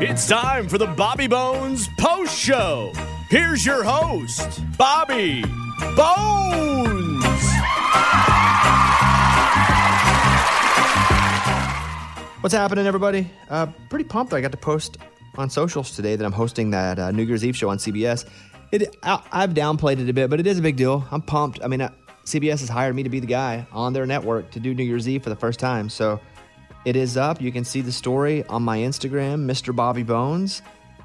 It's time for the Bobby Bones Post Show. Here's your host, Bobby Bones. What's happening, everybody? Uh, pretty pumped. I got to post on socials today that I'm hosting that uh, New Year's Eve show on CBS. It, I, I've downplayed it a bit, but it is a big deal. I'm pumped. I mean, uh, CBS has hired me to be the guy on their network to do New Year's Eve for the first time. So it is up. You can see the story on my Instagram, Mr. Bobby Bones,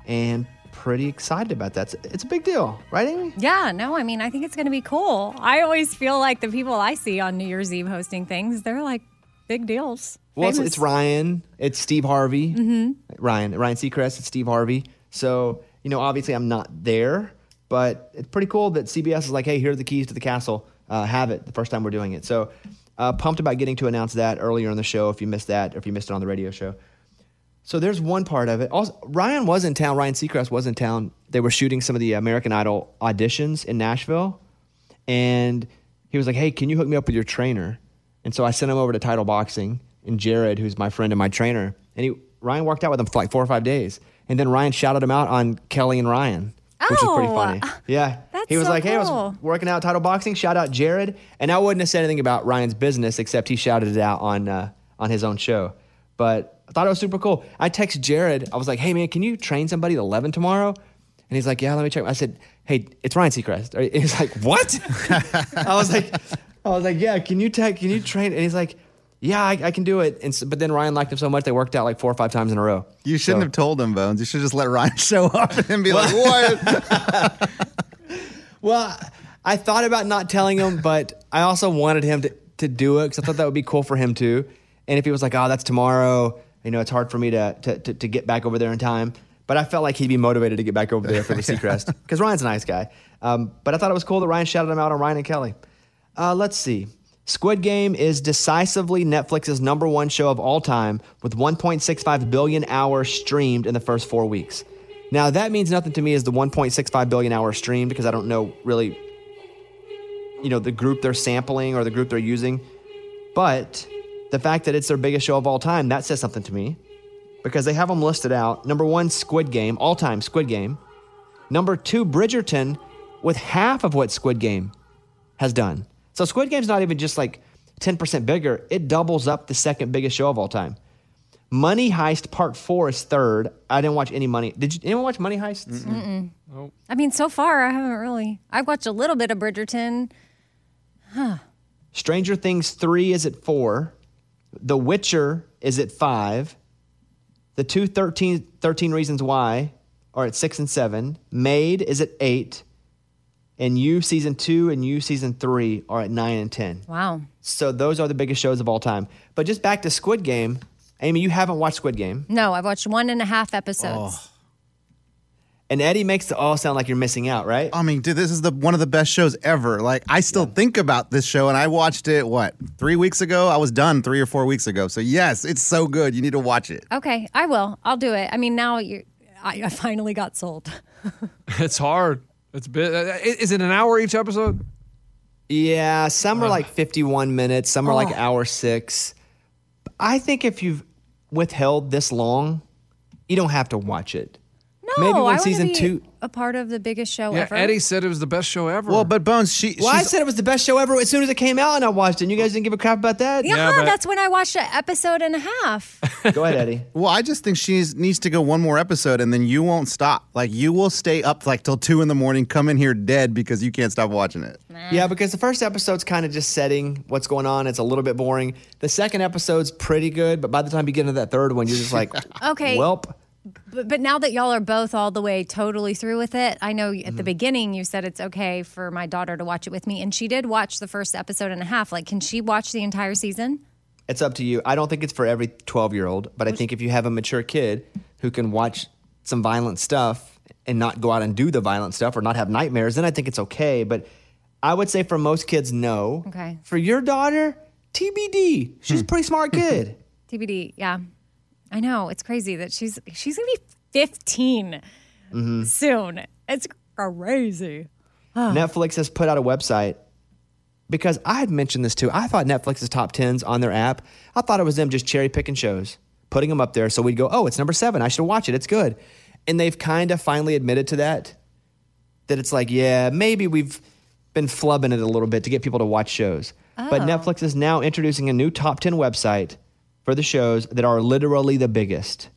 and pretty excited about that. It's, it's a big deal, right, Amy? Yeah, no, I mean, I think it's going to be cool. I always feel like the people I see on New Year's Eve hosting things, they're like big deals. Well, it's, it's Ryan. It's Steve Harvey. Mm-hmm. Ryan. Ryan Seacrest. It's Steve Harvey. So, you know, obviously I'm not there, but it's pretty cool that CBS is like, hey, here are the keys to the castle. Uh, have it the first time we're doing it. So, uh, pumped about getting to announce that earlier in the show if you missed that or if you missed it on the radio show. So there's one part of it. Also, Ryan was in town. Ryan Seacrest was in town. They were shooting some of the American Idol auditions in Nashville, and he was like, "Hey, can you hook me up with your trainer?" And so I sent him over to Title Boxing and Jared, who's my friend and my trainer, and he Ryan worked out with him for like four or five days, and then Ryan shouted him out on Kelly and Ryan, which was pretty Oh, funny. Yeah, that's he was so like, "Hey, I cool. was working out Title Boxing. Shout out Jared." And I wouldn't have said anything about Ryan's business except he shouted it out on uh, on his own show. But I thought it was super cool. I texted Jared. I was like, "Hey man, can you train somebody at 11 tomorrow?" And he's like, "Yeah, let me check." I said, "Hey, it's Ryan Seacrest." And He's like, "What?" I was like, "I was like, yeah, can you tech? Can you train?" And he's like, "Yeah, I, I can do it." And so, but then Ryan liked him so much they worked out like four or five times in a row. You shouldn't So- have told him, Bones. You should just let Ryan show up and be like, "What?" Well, I thought about not telling him, but I also wanted him to, to do it because I thought that would be cool for him too. And if he was like, oh, that's tomorrow, you know, it's hard for me to, to, to, to get back over there in time. But I felt like he'd be motivated to get back over there for the Seacrest because Ryan's a nice guy. Um, but I thought it was cool that Ryan shouted him out on Ryan and Kelly. Uh, let's see. Squid Game is decisively Netflix's number one show of all time with 1.65 billion hours streamed in the first four weeks. Now, that means nothing to me as the 1.65 billion hour stream because I don't know really, you know, the group they're sampling or the group they're using. But the fact that it's their biggest show of all time, that says something to me because they have them listed out. Number one, Squid Game, all time Squid Game. Number two, Bridgerton, with half of what Squid Game has done. So Squid Game's not even just like 10% bigger, it doubles up the second biggest show of all time. Money Heist Part 4 is third. I didn't watch any Money. Did you anyone watch Money Heists? I mean, so far, I haven't really. I've watched a little bit of Bridgerton. Stranger Things 3 is at 4. The Witcher is at 5. The two 13, 13 Reasons Why are at 6 and 7. Maid is at 8. And You Season 2 and You Season 3 are at 9 and 10. Wow. So those are the biggest shows of all time. But just back to Squid Game. Amy, you haven't watched Squid Game. No, I've watched one and a half episodes. And Eddie makes it all sound like you're missing out, right? I mean, dude, this is the one of the best shows ever. Like, I still think about this show, and I watched it what three weeks ago. I was done three or four weeks ago. So yes, it's so good. You need to watch it. Okay, I will. I'll do it. I mean, now you, I, I finally got sold. It's hard. It's bit. uh, Is it an hour each episode? Yeah, some are like 51 minutes, some are like hour six. I think if you've withheld this long, you don't have to watch it. No, Maybe when season be two- a part of the biggest show Yeah, ever. Eddie said it was the best show ever. Well, but Bones, she Well, I she's said it was the best show ever as soon as it came out and I watched it. And you guys didn't give a crap about that? yeah, Yeah, but- that's when I watched an episode and a half. Go ahead, Eddie. Well, I just think she needs to go one more episode, and then you won't stop. Like you will stay up like till two in the morning, come in here dead because you can't stop watching it. Yeah, because the first episode's kind of just setting what's going on. It's a little bit boring. The second episode's pretty good, but by the time you get into that third one, you're just like, Okay. welp. But, but now that y'all are both all the way totally through with it, I know at Mm-hmm. the beginning you said it's okay for my daughter to watch it with me, and she did watch the first episode and a half. Like, can she watch the entire season? It's up to you. I don't think it's for every 12 year old, but I think if you have a mature kid who can watch some violent stuff and not go out and do the violent stuff or not have nightmares, then I think it's okay. But I would say for most kids, no. Okay. For your daughter, TBD. She's a pretty smart kid. TBD. Yeah, I know it's crazy that she's she's gonna be 15 Mm-hmm. soon. It's crazy. Netflix has put out a website because I had mentioned this too. I thought Netflix's top 10s on their app, I thought it was them just cherry picking shows. putting them up there. So we'd go, oh, it's number seven. I should watch it. It's good. And they've kind of finally admitted to that. That it's like, yeah, maybe we've been flubbing it a little bit to get people to watch shows. But Oh. Netflix is now introducing a new top 10 website for the shows that are literally the biggest.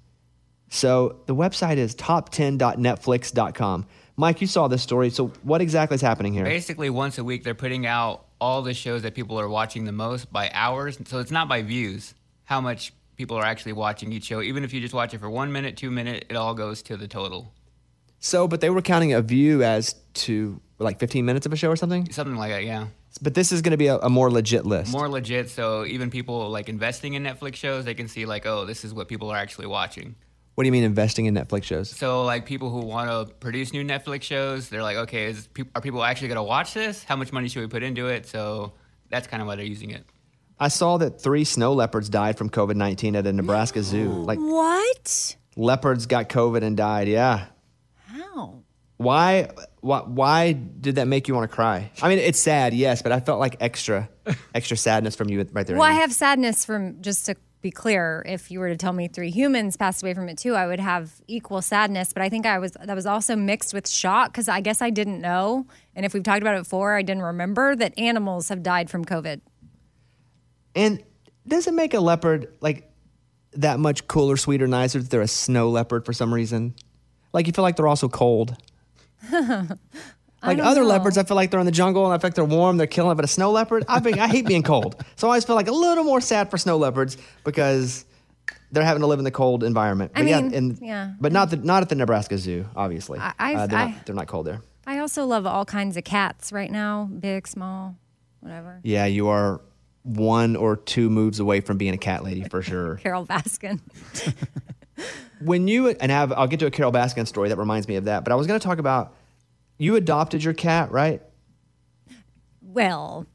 So the website is top10.netflix.com. Mike, you saw this story. So what exactly is happening here? Basically, once a week, they're putting out all the shows that people are watching the most by hours. So it's not by views, how much people are actually watching each show. Even if you just watch it for one minute, two minute, it all goes to the total. So, but they were counting a view as to like 15 minutes of a show or something. Something like that, yeah. But this is going to be a, a more legit list. More legit. So even people like investing in Netflix shows, they can see like, oh, this is what people are actually watching. What do you mean investing in Netflix shows? So like people who want to produce new Netflix shows, they're like, okay, is are people actually going to watch this? How much money should we put into it? So that's kind of why they're using it. I saw that three snow leopards died from COVID 19 at a Nebraska zoo. Like What? leopards got COVID and died. Yeah. How? Why, why, why did that make you want to cry? I mean, it's sad, yes, but I felt like extra, extra sadness from you right there. Well, I have sadness from just to be clear. If you were to tell me three humans passed away from it too, I would have equal sadness. But I think I was that was also mixed with shock because I guess I didn't know. And if we've talked about it before, I didn't remember that animals have died from COVID. And does it make a leopard like that much cooler, sweeter, nicer that they're a snow leopard for some reason? Like you feel like they're also cold. like other know. leopards, I feel like they're in the jungle and I feel like they're warm, they're killing. But a snow leopard, I think I hate being cold, so I always feel like a little more sad for snow leopards because they're having to live in the cold environment. I But mean, yeah, and, yeah. but not the, not at the Nebraska Zoo, obviously. I- uh, they're, I- not, they're not cold there. I also love all kinds of cats right now, big, small, whatever. Yeah, you are one or two moves away from being a cat lady for sure. Carole Baskin. when you and have I'll get to a Carole Baskin story that reminds me of that, but I was going to talk about you adopted your cat, right? Well,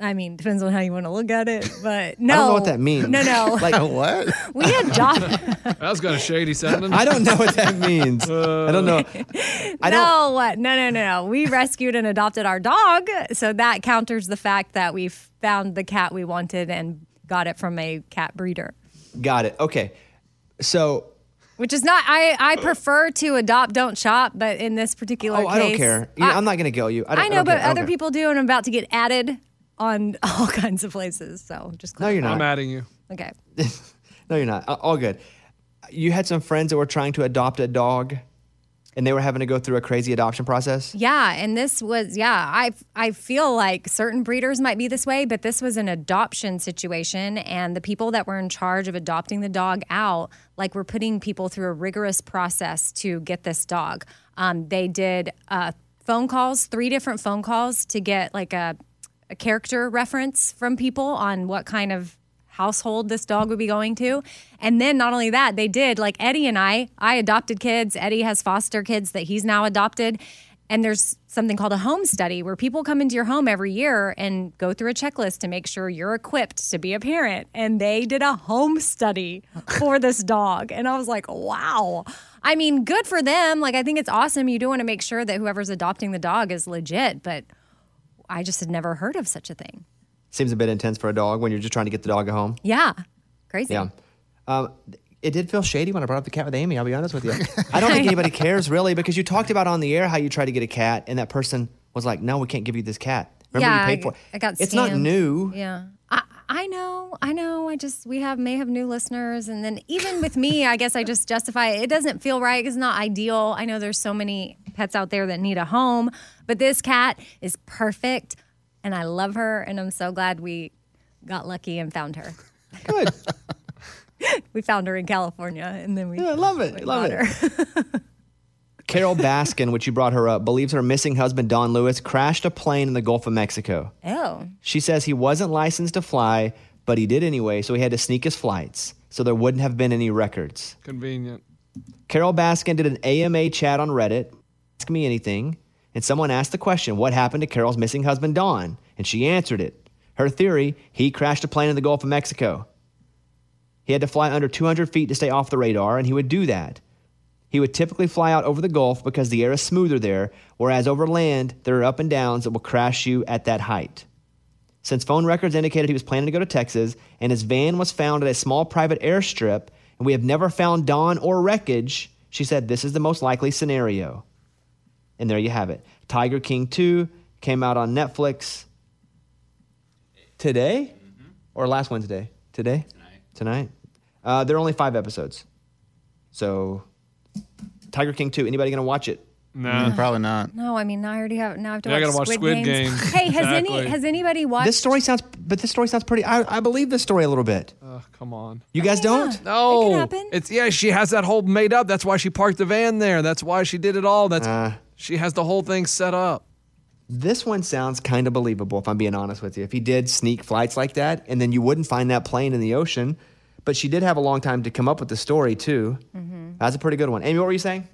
I mean, depends on how you want to look at it, but no. I don't know what that means. No, no. Like What? we adopted. That was kind of shady sounding. I don't know what that means. I don't know. I don't. no, what? No, no, no, no. We rescued and adopted our dog, so that counters the fact that we found the cat we wanted and got it from a cat breeder. Got it. Okay. So, Which is not. I I prefer to adopt, don't shop, but in this particular oh, case, I don't care. You know, I, I'm not going to kill you. I, don't, I know, don't but care. Other care. people do, and I'm about to get added on all kinds of places. So just No, you're not. I'm adding you. okay. No, you're not. Uh, All good. You had some friends that were trying to adopt a dog, and they were having to go through a crazy adoption process. Yeah, and this was yeah, I I feel like certain breeders might be this way, but this was an adoption situation and the people that were in charge of adopting the dog out like were putting people through a rigorous process to get this dog. Um, they did uh, phone calls, three different phone calls to get like a a character reference from people on what kind of household this dog would be going to. And then not only that, they did like Eddie and I, I adopted kids. Eddie has foster kids that he's now adopted. And there's something called a home study where people come into your home every year and go through a checklist to make sure you're equipped to be a parent. And they did a home study for this dog. And I was like, wow. I mean, good for them. Like, I think it's awesome. You do want to make sure that whoever's adopting the dog is legit, but I just had never heard of such a thing. Seems a bit intense for a dog when you're just trying to get the dog at home. Yeah. Crazy. Yeah. Um, it did feel shady when I brought up the cat with Amy. I'll be honest with you. I don't think anybody cares really because you talked about on the air how you tried to get a cat and that person was like, "No, we can't give you this cat." Remember yeah, you paid for it. I got It's not new. Yeah. I, I know, I know. I just we have may have new listeners, and then even with me, I guess I just justify it. It doesn't feel right. It's not ideal. I know there's so many pets out there that need a home, but this cat is perfect, and I love her, and I'm so glad we got lucky and found her. Good. We found her in California, and then we Yeah, I love it. we Love it. her. Carole Baskin, which you brought her up, believes her missing husband Don Lewis crashed a plane in the Gulf of Mexico. Oh, She says he wasn't licensed to fly, but he did anyway, so he had to sneak his flights, so there wouldn't have been any records. Convenient. Carole Baskin did an AMA chat on Reddit, Ask Me Anything, and someone asked the question, What happened to Carole's missing husband, Don? And she answered it. Her theory, he crashed a plane in the Gulf of Mexico. He had to fly under 200 feet to stay off the radar, and he would do that. He would typically fly out over the Gulf because the air is smoother there, whereas over land, there are up and downs that will crash you at that height. Since phone records indicated he was planning to go to Texas and his van was found at a small private airstrip, and we have never found Don or wreckage, she said this is the most likely scenario. And there you have it. Tiger King 2 came out on Netflix today or last Wednesday? Today? Tonight. Tonight? Uh, there are only five episodes. So, Tiger King 2, anybody going to watch it? No. Mm, probably not. No, I mean now I already have now I have to Yeah, I watch, gotta watch Squid, Squid Games. Games. Hey, has any has anybody watched This story sounds, but this story sounds pretty, I, I believe this story a little bit. Oh, come on. You guys don't? Yeah. No, It can happen. it's yeah. She has that whole made up. That's why she parked the van there. That's why she did it all. That's Uh. She has the whole thing set up. This one sounds kind of believable, if I'm being honest with you. If he did sneak flights like that, and then you wouldn't find that plane in the ocean, but she did have a long time to come up with the story, too. Mm-hmm. That's a pretty good one. Amy, what were you saying?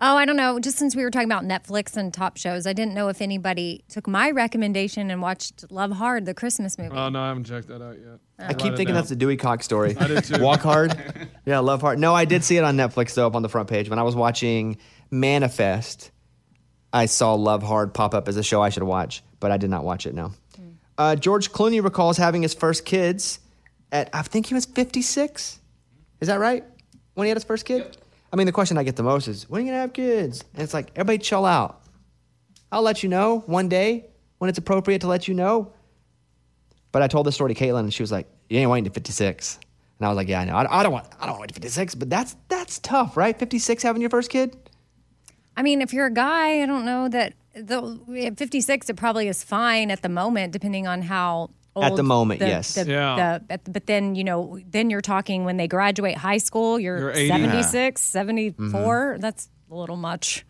Oh, I don't know. Just since we were talking about Netflix and top shows, I didn't know if anybody took my recommendation and watched Love Hard, the Christmas movie. Oh no, I haven't checked that out yet. I keep thinking that's the Dewey Cox story. I did too. Walk hard. yeah, love hard. No, I did see it on Netflix though, up on the front page. When I was watching Manifest, I saw Love Hard pop up as a show I should watch, but I did not watch it. No. Uh, George Clooney recalls having his first kids at I think he was 56. Is that right? When he had his first kid? I mean, the question I get the most is, when are you gonna have kids? And it's like, everybody chill out. I'll let you know one day when it's appropriate to let you know. But I told this story to Caitlin, and she was like, "You ain't waiting to 56." And I was like, "Yeah, I know. I, I don't want. I don't want to wait to 56, but that's that's tough, right? 56 having your first kid. I mean, if you're a guy, I don't know that the at 56 it probably is fine at the moment, depending on how. Old At the moment, yes. the- Yeah. the- at- but then you know, then you're talking when they graduate high school. You're, You're 80. 76, 74. Mm-hmm. That's a little much.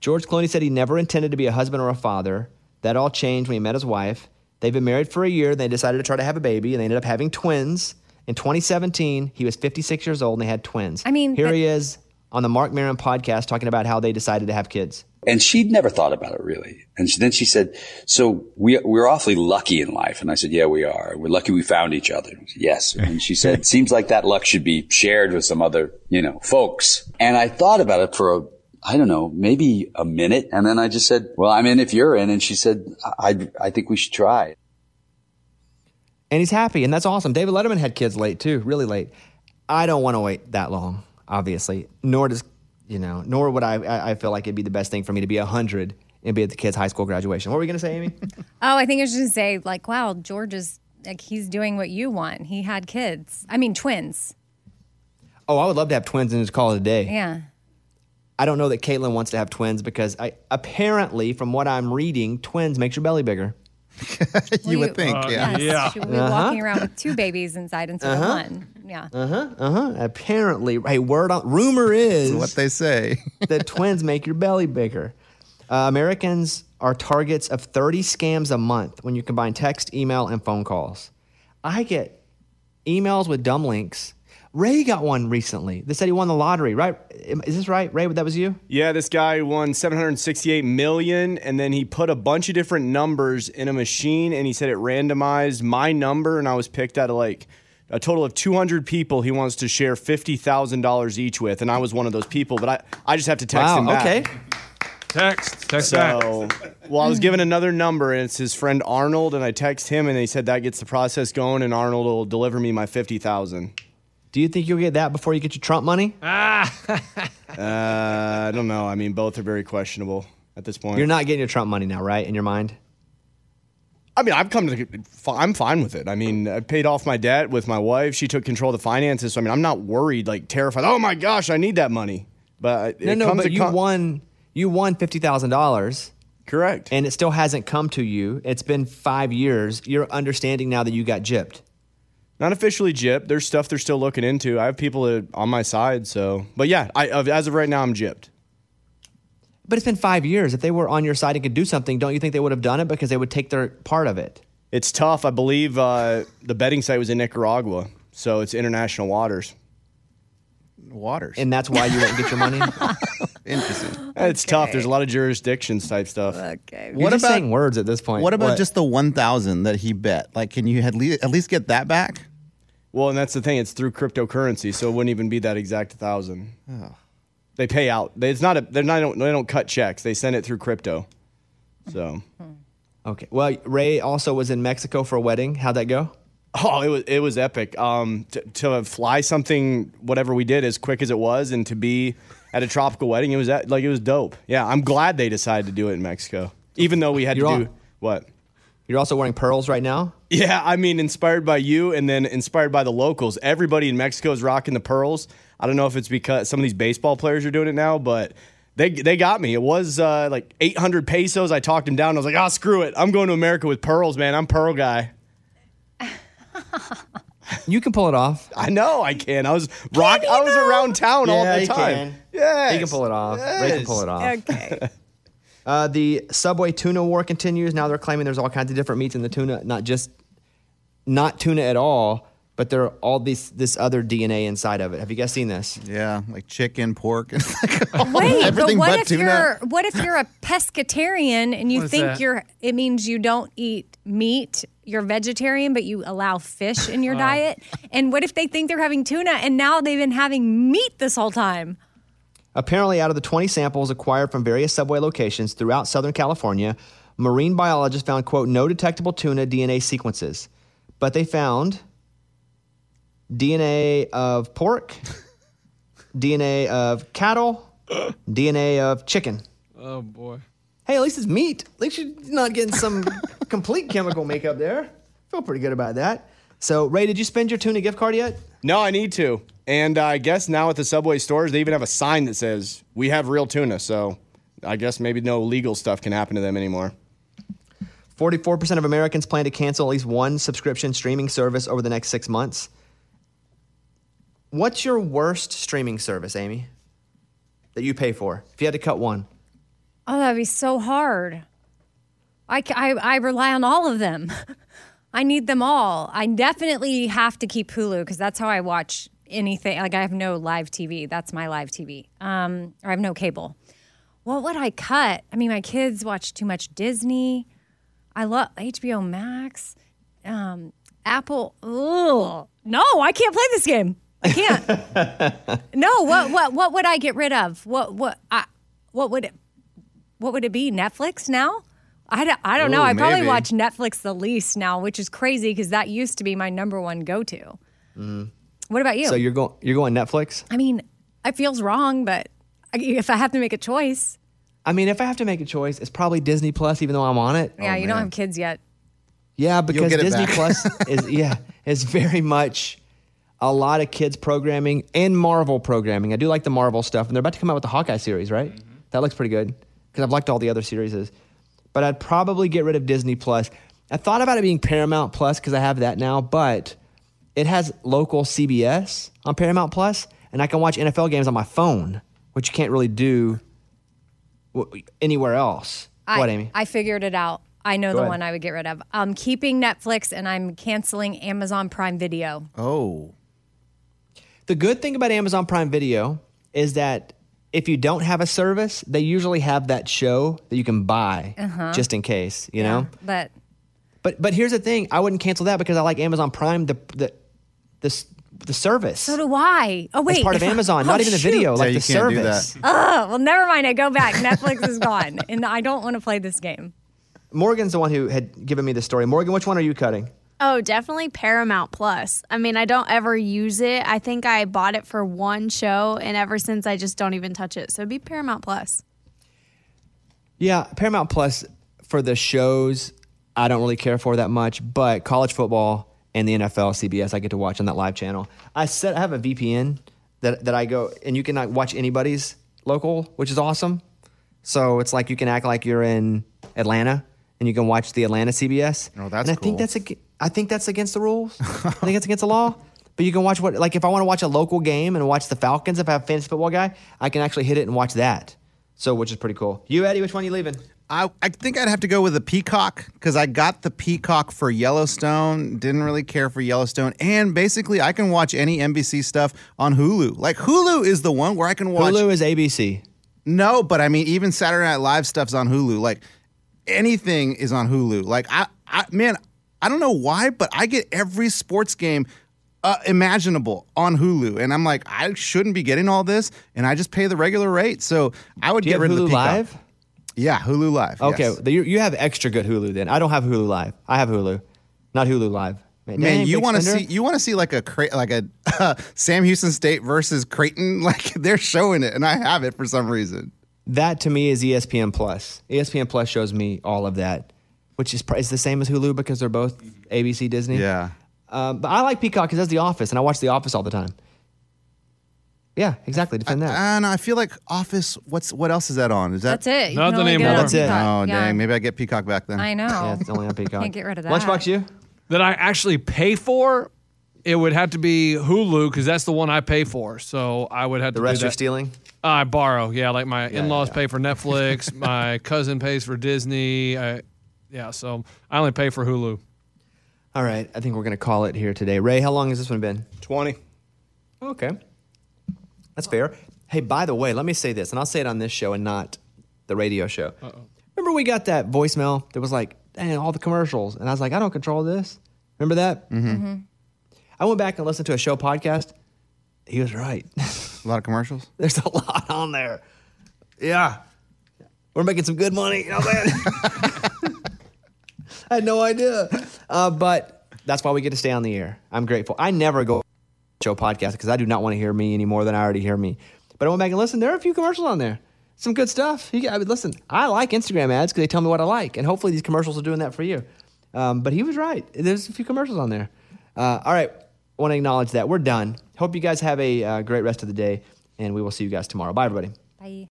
George Clooney said he never intended to be a husband or a father. That all changed when he met his wife. They've been married for a year. They decided to try to have a baby, and they ended up having twins. In 2017, he was 56 years old, and they had twins. I mean, here but- he is on the Marc Maron podcast talking about how they decided to have kids. And she'd never thought about it really. And she, then she said, so we, we're awfully lucky in life. And I said, yeah, we are. We're lucky we found each other. Said, yes. And she said, seems like that luck should be shared with some other, you know, folks. And I thought about it for a, I don't know, maybe a minute. And then I just said, well, I'm in if you're in. And she said, I, I think we should try. and he's happy, and that's awesome. David Letterman had kids late too, really late. I don't want to wait that long, obviously. Nor does you know, nor would I. I I feel like it'd be the best thing for me to be hundred and be at the kids' high school graduation. What were we gonna say, Amy? Oh, I think I was just gonna say like, wow, George is like he's doing what you want. He had kids. I mean, twins. oh, I would love to have twins and just call it a day. Yeah. I don't know that Caitlin wants to have twins because I apparently, from what I'm reading, twins makes your belly bigger. you would you- think, Uh, yeah. Yes, Yeah. She will be walking around with two babies inside instead of one. Yeah. Uh huh. Uh huh. Apparently, hey, word on rumor is What they say. that twins make your belly bigger. Uh, Americans are targets of 30 scams a month when you combine text, email, and phone calls. I get emails with dumb links. Ray got one recently They said he won the lottery, right? Is this right, Ray? That was you? Yeah, this guy won 768 million and then he put a bunch of different numbers in a machine and he said it randomized my number and I was picked out of like a total of 200 people he wants to share $50,000 each with and I was one of those people, but I, I just have to text him back. Okay. Text, text back. So, well, I was given another number, and it's his friend Arnold, and I text him, and he said that gets the process going, and Arnold will deliver me my fifty thousand. Do you think you'll get that before you get your Trump money? Uh, I don't know. I mean, both are very questionable at this point. You're not getting your Trump money now, right? In your mind? I mean, I've come to. I'm fine with it. I mean, I paid off my debt with my wife. She took control of the finances. So I mean, I'm not worried, like terrified. Oh my gosh, I need that money. But No, it no, comes but to you con- won. You won fifty thousand dollars. correct. and it still hasn't come to you. It's been five years. You're understanding now that you got gypped. Not officially gypped. There's stuff they're still looking into. I have people that- on my side. So, but yeah, I, as of right now, I'm gypped. But it's been five years. If they were on your side and could do something, don't you think they would have done it because they would take their part of it? It's tough. I believe uh, the betting site was in Nicaragua, so it's international waters. Waters. And that's why you wouldn't get your money? Interesting. It's tough. There's a lot of jurisdictions type stuff. Okay. You're What just about- saying words at this point. What about just the 1,000 that he bet? Like, can you at least, at least get that back? Well, and that's the thing. It's through cryptocurrency, so it wouldn't even be that exact thousand. They pay out. They, it's not a. They're not. They don't, they don't cut checks. They send it through crypto. So Okay. Well, Ray also was in Mexico for a wedding. How'd that go? Oh, it was it was epic. Um, to, to fly something, whatever we did, as quick as it was, and to be at a tropical wedding, it was at, like it was dope. Yeah, I'm glad they decided to do it in Mexico, even though we had You're to on- do what. You're also wearing pearls right now. Yeah, I mean, inspired by you, and then inspired by the locals. Everybody in Mexico is rocking the pearls. I don't know if it's because some of these baseball players are doing it now, but they they got me. It was uh, like 800 pesos. I talked him down. I was like, "Ah, screw it. I'm going to America with pearls, man. I'm pearl guy." You can pull it off. I know I can. I was rock. I was around town all the time. can. Yeah, you can pull it off. Ray can pull it off. Okay. Uh, the Subway tuna war continues. Now they're claiming there's all kinds of different meats in the tuna, not just not tuna at all, but there are all this this other DNA inside of it. Have you guys seen this? Yeah, like chicken, pork, Wait, everything but what but if tuna. you're what if you're a pescatarian and you think that? you're it means you don't eat meat, you're vegetarian but you allow fish in Oh. your diet? And what if they think they're having tuna and now they've been having meat this whole time? Apparently, out of the 20 samples acquired from various Subway locations throughout Southern California, marine biologists found, quote, no detectable tuna DNA sequences. But they found DNA of pork, DNA of cattle, DNA of chicken. Oh boy. Hey, at least it's meat. At least you're not getting some complete chemical makeup there. Feel pretty good about that. So, Ray, did you spend your tuna gift card yet? No, I need to. And I guess now at the Subway stores, they even have a sign that says, we have real tuna. So I guess maybe no legal stuff can happen to them anymore. 44% of Americans plan to cancel at least one subscription streaming service over the next six months. What's your worst streaming service, Amy, that you pay for? If you had to cut one, Oh, that'd be so hard. I, I, I rely on all of them. I need them all. I definitely have to keep Hulu because that's how I watch anything. Like I have no live TV. That's my live TV. Um, or I have no cable. What would I cut? I mean, my kids watch too much Disney. I love HBO Max, um, Apple. Ugh. No, I can't play this game. I can't. no, what what what would I get rid of? What what I what would it what would it be? Netflix now? I don't, I don't know. I probably maybe. watch Netflix the least now, which is crazy because that used to be my number one go to. Mm-hmm. What about you? so you're going you're going Netflix. I mean, it feels wrong, but I- if I have to make a choice, I mean, if I have to make a choice, it's probably Disney Plus, even though I'm on it. yeah, oh, you don't have kids yet. Yeah, because Disney. Plus is yeah is very much a lot of kids programming and Marvel programming. I do like the Marvel stuff, and they're about to come out with the Hawkeye series, right? That looks pretty good because I've liked all the other series. But I'd probably get rid of Disney Plus. I thought about it being Paramount Plus because I have that now, but it has local CBS on Paramount Plus, and I can watch NFL games on my phone, which you can't really do anywhere else. I, what, Amy? I figured it out. I know Go the ahead. one I would get rid of. I'm keeping Netflix and I'm canceling Amazon Prime Video. Oh, The good thing about Amazon Prime Video is that if you don't have a service, they usually have that show that you can buy Uh-huh. just in case, you know? But But but here's the thing, I wouldn't cancel that because I like Amazon Prime the the the, the service. so do I. Oh wait, it's part of Amazon, oh, not even the video, shoot. like Yeah, the can't do service. that. Oh, well, never mind. I go back. Netflix is gone, and I don't want to play this game. Morgan's the one who had given me the story. Morgan, which one are you cutting? Oh, definitely Paramount Plus. I mean, I don't ever use it. I think I bought it for one show, and ever since I just don't even touch it. So it'd be Paramount Plus. Yeah, Paramount Plus for the shows, I don't really care for that much, but college football and the NFL, CBS, I get to watch on that live channel. I set, I have a VPN that, that I go, and you can like watch anybody's local, which is awesome. So it's like you can act like you're in Atlanta and you can watch the Atlanta CBS. Oh, that's and I think cool. that's ag- I think that's against the rules. I think it's against the law. But you can watch what like if I want to watch a local game and watch the Falcons, if I have a fantasy football guy, I can actually hit it and watch that. So which is pretty cool. You Eddie, which one are you leaving? I, I think I'd have to go with the Peacock because I got the Peacock for Yellowstone. Didn't really care for Yellowstone, and basically I can watch any NBC stuff on Hulu. Like Hulu is the one where I can watch. Hulu is ABC. No, but I mean, even Saturday Night Live stuff's on Hulu. Like anything is on Hulu. Like I, I man, I don't know why, but I get every sports game uh, imaginable on Hulu, and I'm like, I shouldn't be getting all this, and I just pay the regular rate. So I would get rid of the Hulu Peacock. Live? Yeah, Hulu Live. Okay, yes. you, you have extra good Hulu then. I don't have Hulu Live. I have Hulu, not Hulu Live. Man, Man, you want to see you want to see like a Cra- like a Sam Houston State versus Creighton. Like they're showing it, and I have it for some reason. That to me is ESPN Plus. ESPN Plus shows me all of that, which is pr- is the same as Hulu because they're both ABC Disney. Yeah. Um, but I like Peacock because that's The Office, and I watch The Office all the time. Yeah, exactly. Defend that. And I feel like Office. What's what else is that on? Is that That's it. You Nothing can only get anymore. on That's it. Peacock. Oh Yeah. dang! Maybe I get Peacock back then. I know. yeah, it's only on Peacock. Can't get rid of that. Lunchbox, you? That I actually pay for, it would have to be Hulu because that's the one I pay for. So I would have The to rest do you're that. stealing. I borrow. Yeah, like my in-laws yeah. pay for Netflix. my cousin pays for Disney. I, yeah, so I only pay for Hulu. All right, I think we're gonna call it here today. Ray, how long has this one been? 20. Okay. That's fair. Hey, by the way, let me say this, and I'll say it on this show and not the radio show. Remember we got that voicemail that was like, dang, all the commercials. And I was like, I don't control this. Remember that? Mm-hmm. I went back and listened to a show podcast. He was right. A lot of commercials. There's a lot on there. Yeah. We're making some good money. You know what I'm saying? I had no idea. Uh, but that's why we get to stay on the air. I'm grateful. I never go show podcast because I do not want to hear me any more than I already hear me. But I went back and listened. There are a few commercials on there. Some good stuff. You I mean, listen, I like Instagram ads because they tell me what I like. And hopefully these commercials are doing that for you. Um, but he was right. There's a few commercials on there. Uh, all right. Want to acknowledge that. We're done. Hope you guys have a uh, great rest of the day. And we will see you guys tomorrow. Bye, everybody. Bye.